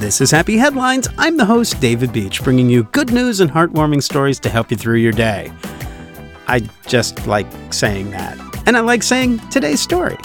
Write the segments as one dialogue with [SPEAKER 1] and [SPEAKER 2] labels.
[SPEAKER 1] This is Happy Headlines. I'm the host, David Beach, bringing you good news and heartwarming stories to help you through your day. I just like saying that. And I like saying today's story.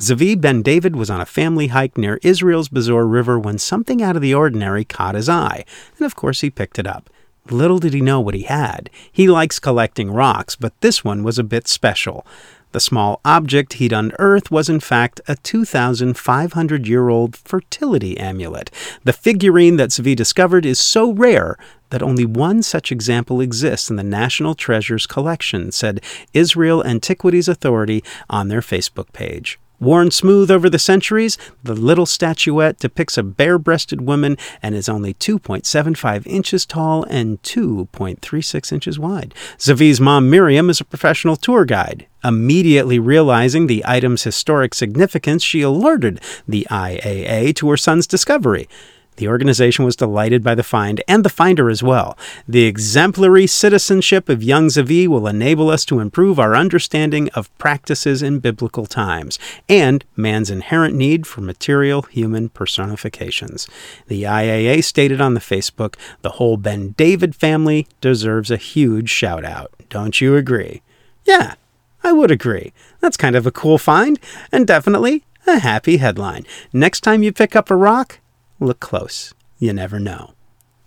[SPEAKER 1] Zavi Ben David was on a family hike near Israel's Besor River when something out of the ordinary caught his eye, and of course he picked it up. Little did he know what he had. He likes collecting rocks, but this one was a bit special. The small object he'd unearthed was, in fact, a 2,500 year old fertility amulet. The figurine that Zvi discovered is so rare that only one such example exists in the National Treasures collection, said Israel Antiquities Authority on their Facebook page. Worn smooth over the centuries, the little statuette depicts a bare breasted woman and is only 2.75 inches tall and 2.36 inches wide. Zavi's mom, Miriam, is a professional tour guide. Immediately realizing the item's historic significance, she alerted the IAA to her son's discovery. The organization was delighted by the find and the finder as well. The exemplary citizenship of young Zavi will enable us to improve our understanding of practices in biblical times and man's inherent need for material human personifications. The IAA stated on the Facebook, the whole Ben David family deserves a huge shout out. Don't you agree? Yeah, I would agree. That's kind of a cool find and definitely a happy headline. Next time you pick up a rock, Look close. You never know.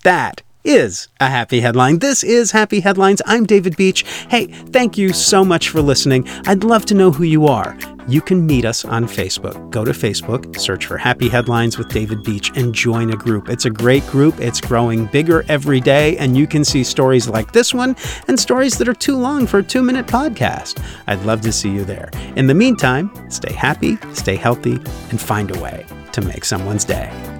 [SPEAKER 1] That is a happy headline. This is Happy Headlines. I'm David Beach. Hey, thank you so much for listening. I'd love to know who you are. You can meet us on Facebook. Go to Facebook, search for Happy Headlines with David Beach, and join a group. It's a great group. It's growing bigger every day, and you can see stories like this one and stories that are too long for a two minute podcast. I'd love to see you there. In the meantime, stay happy, stay healthy, and find a way to make someone's day.